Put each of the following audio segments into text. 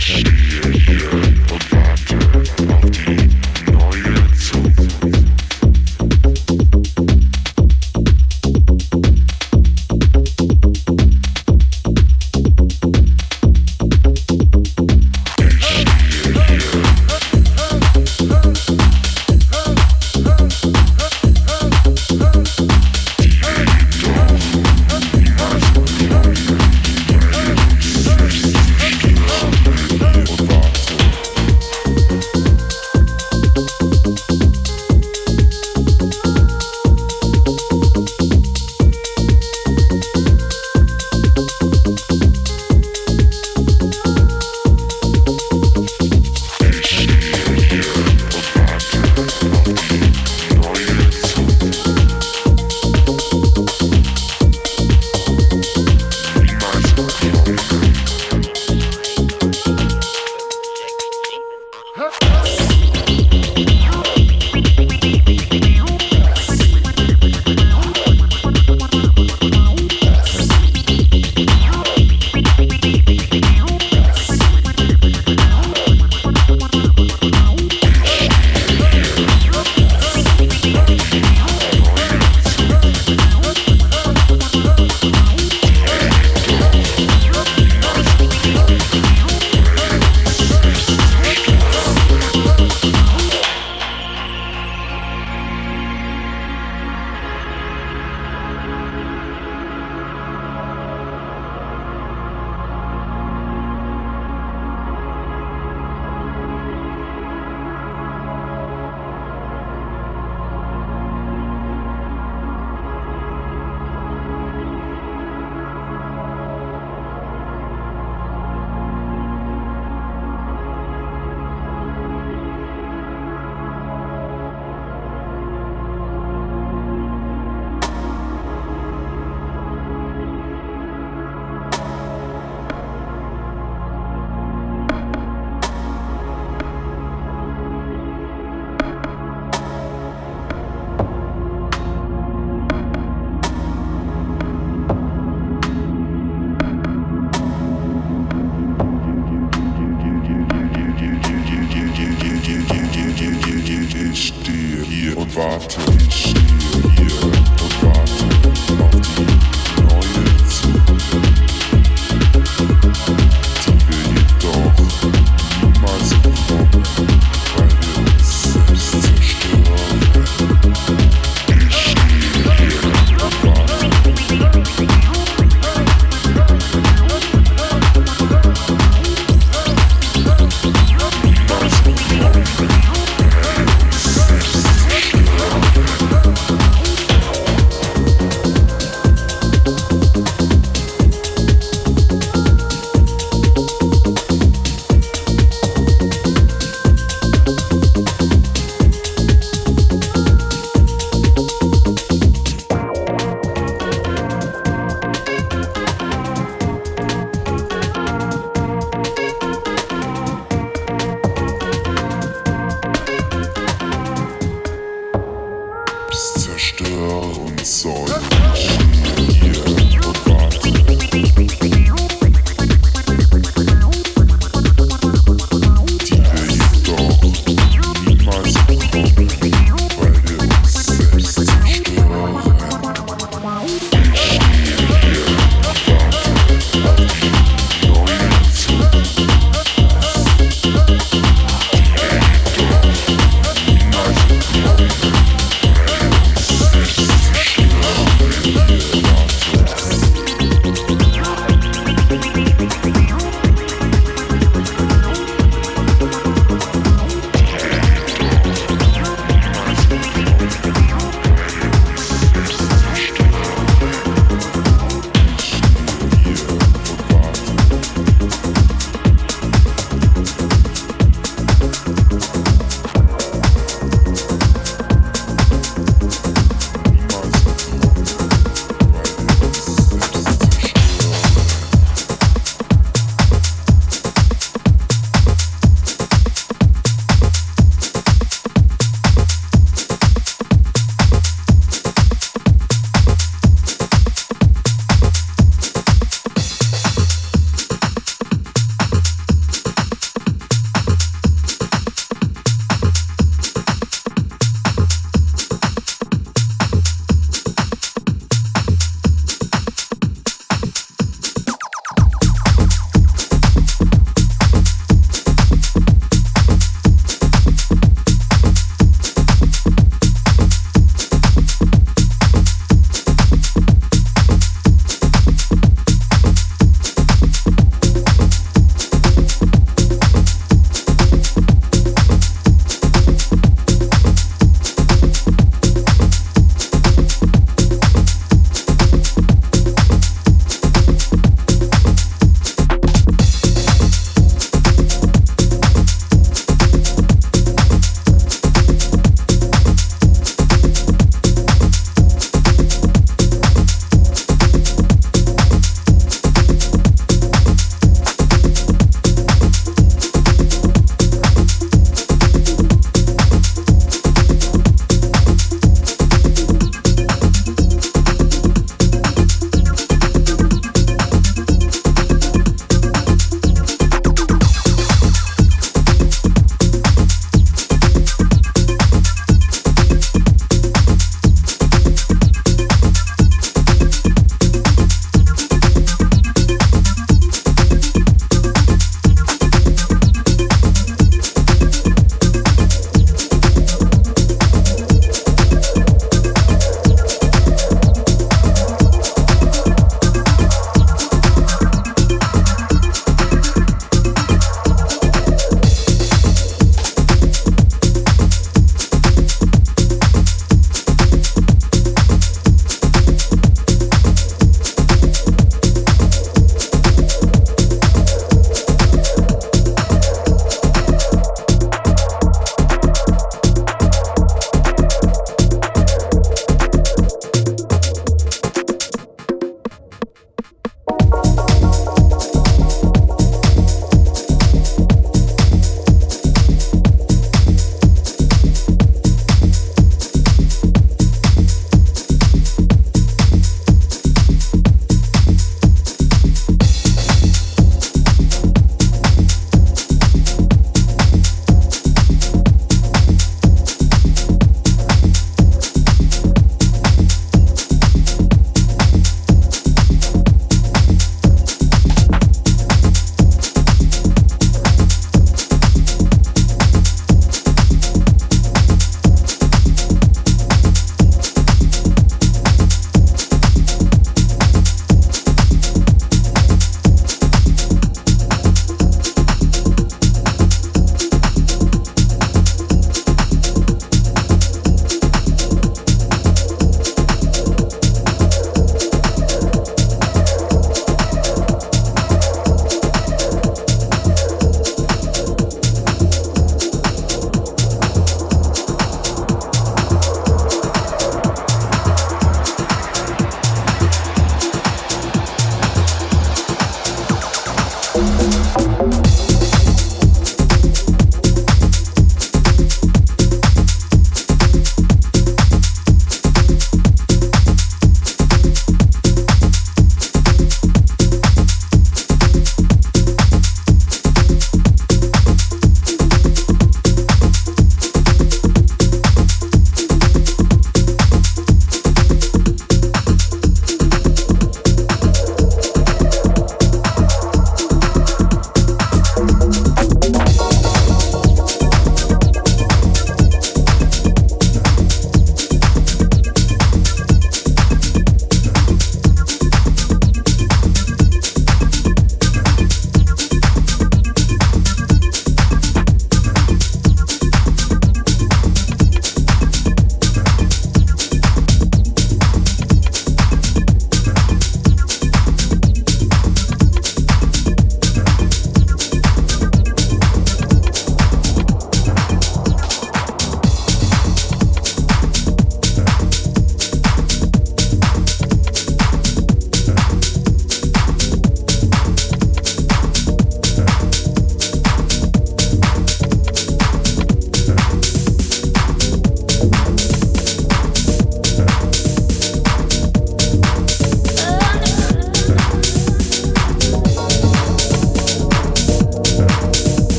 Yeah.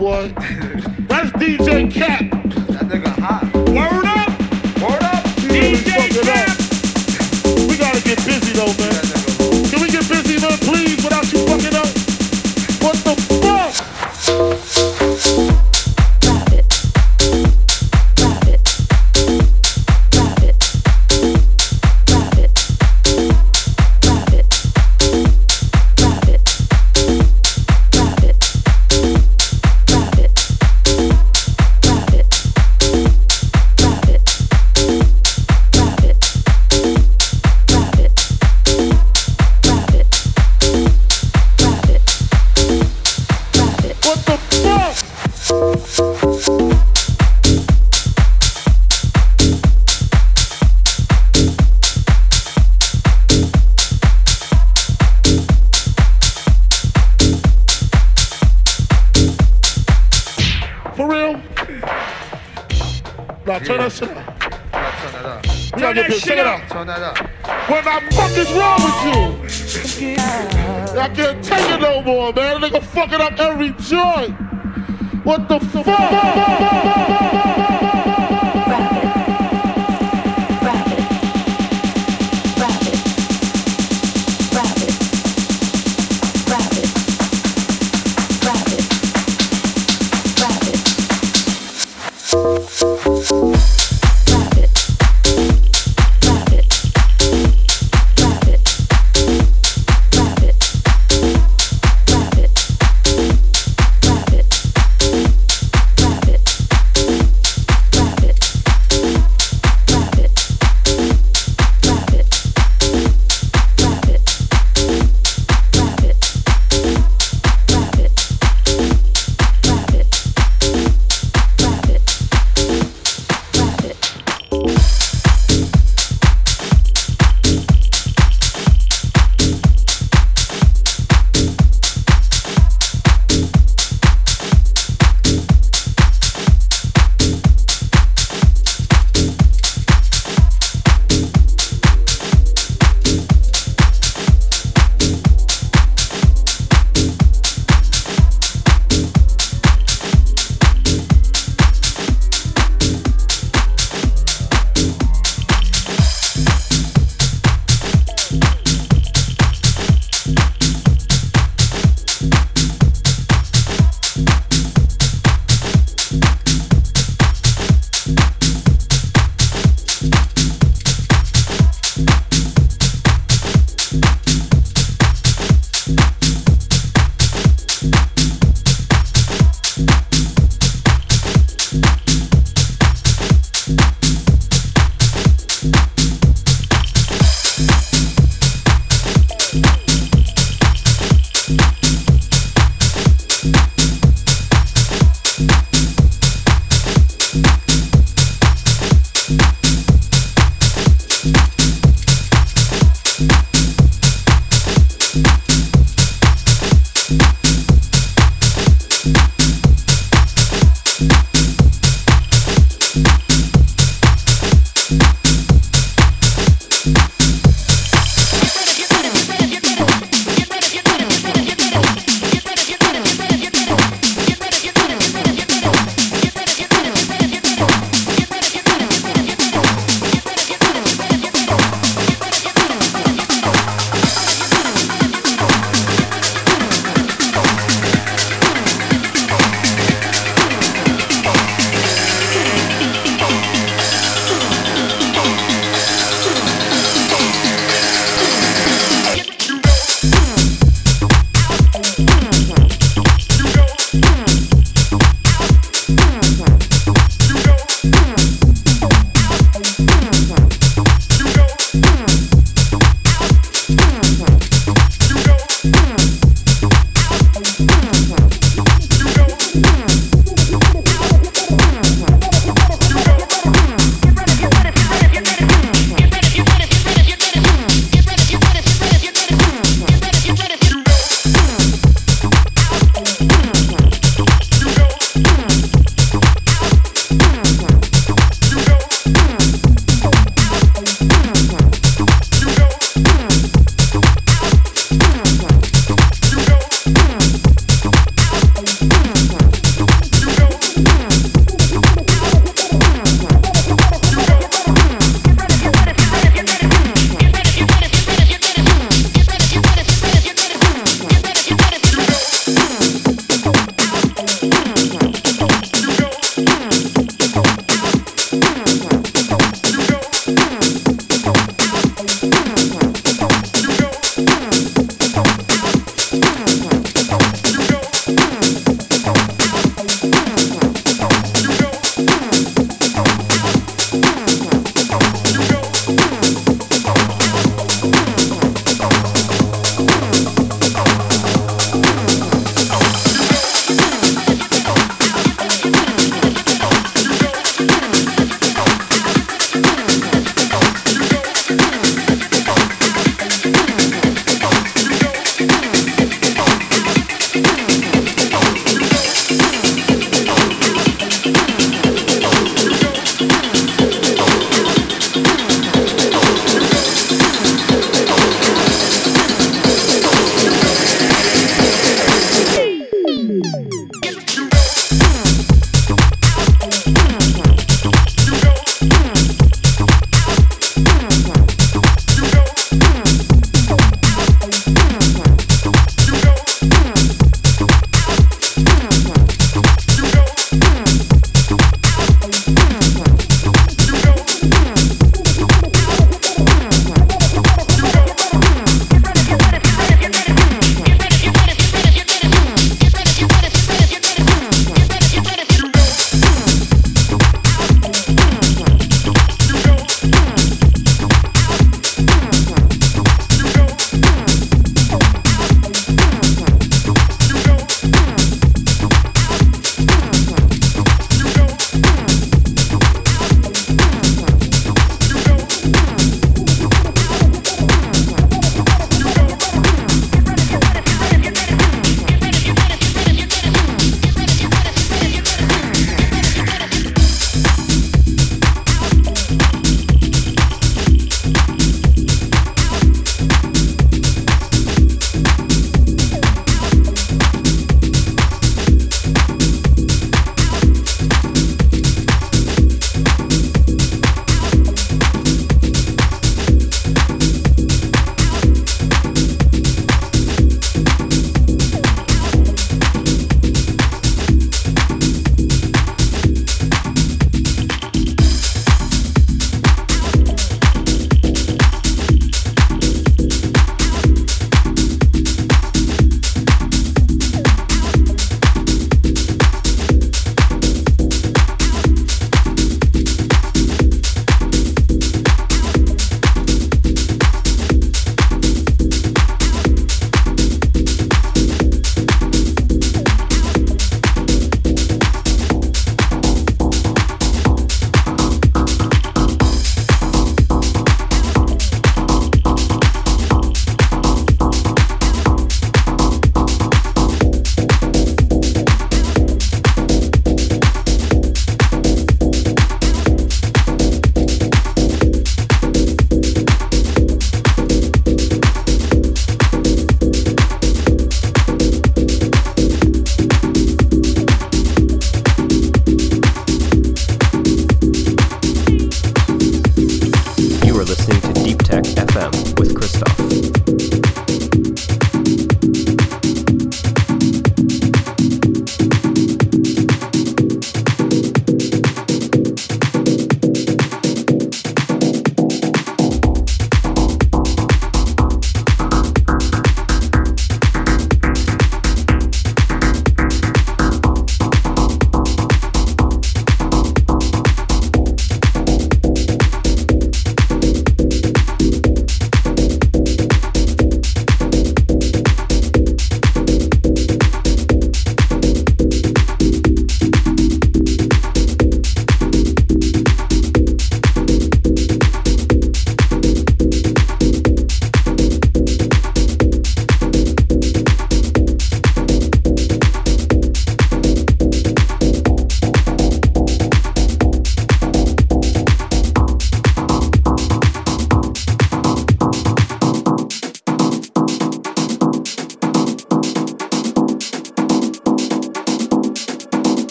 Boy.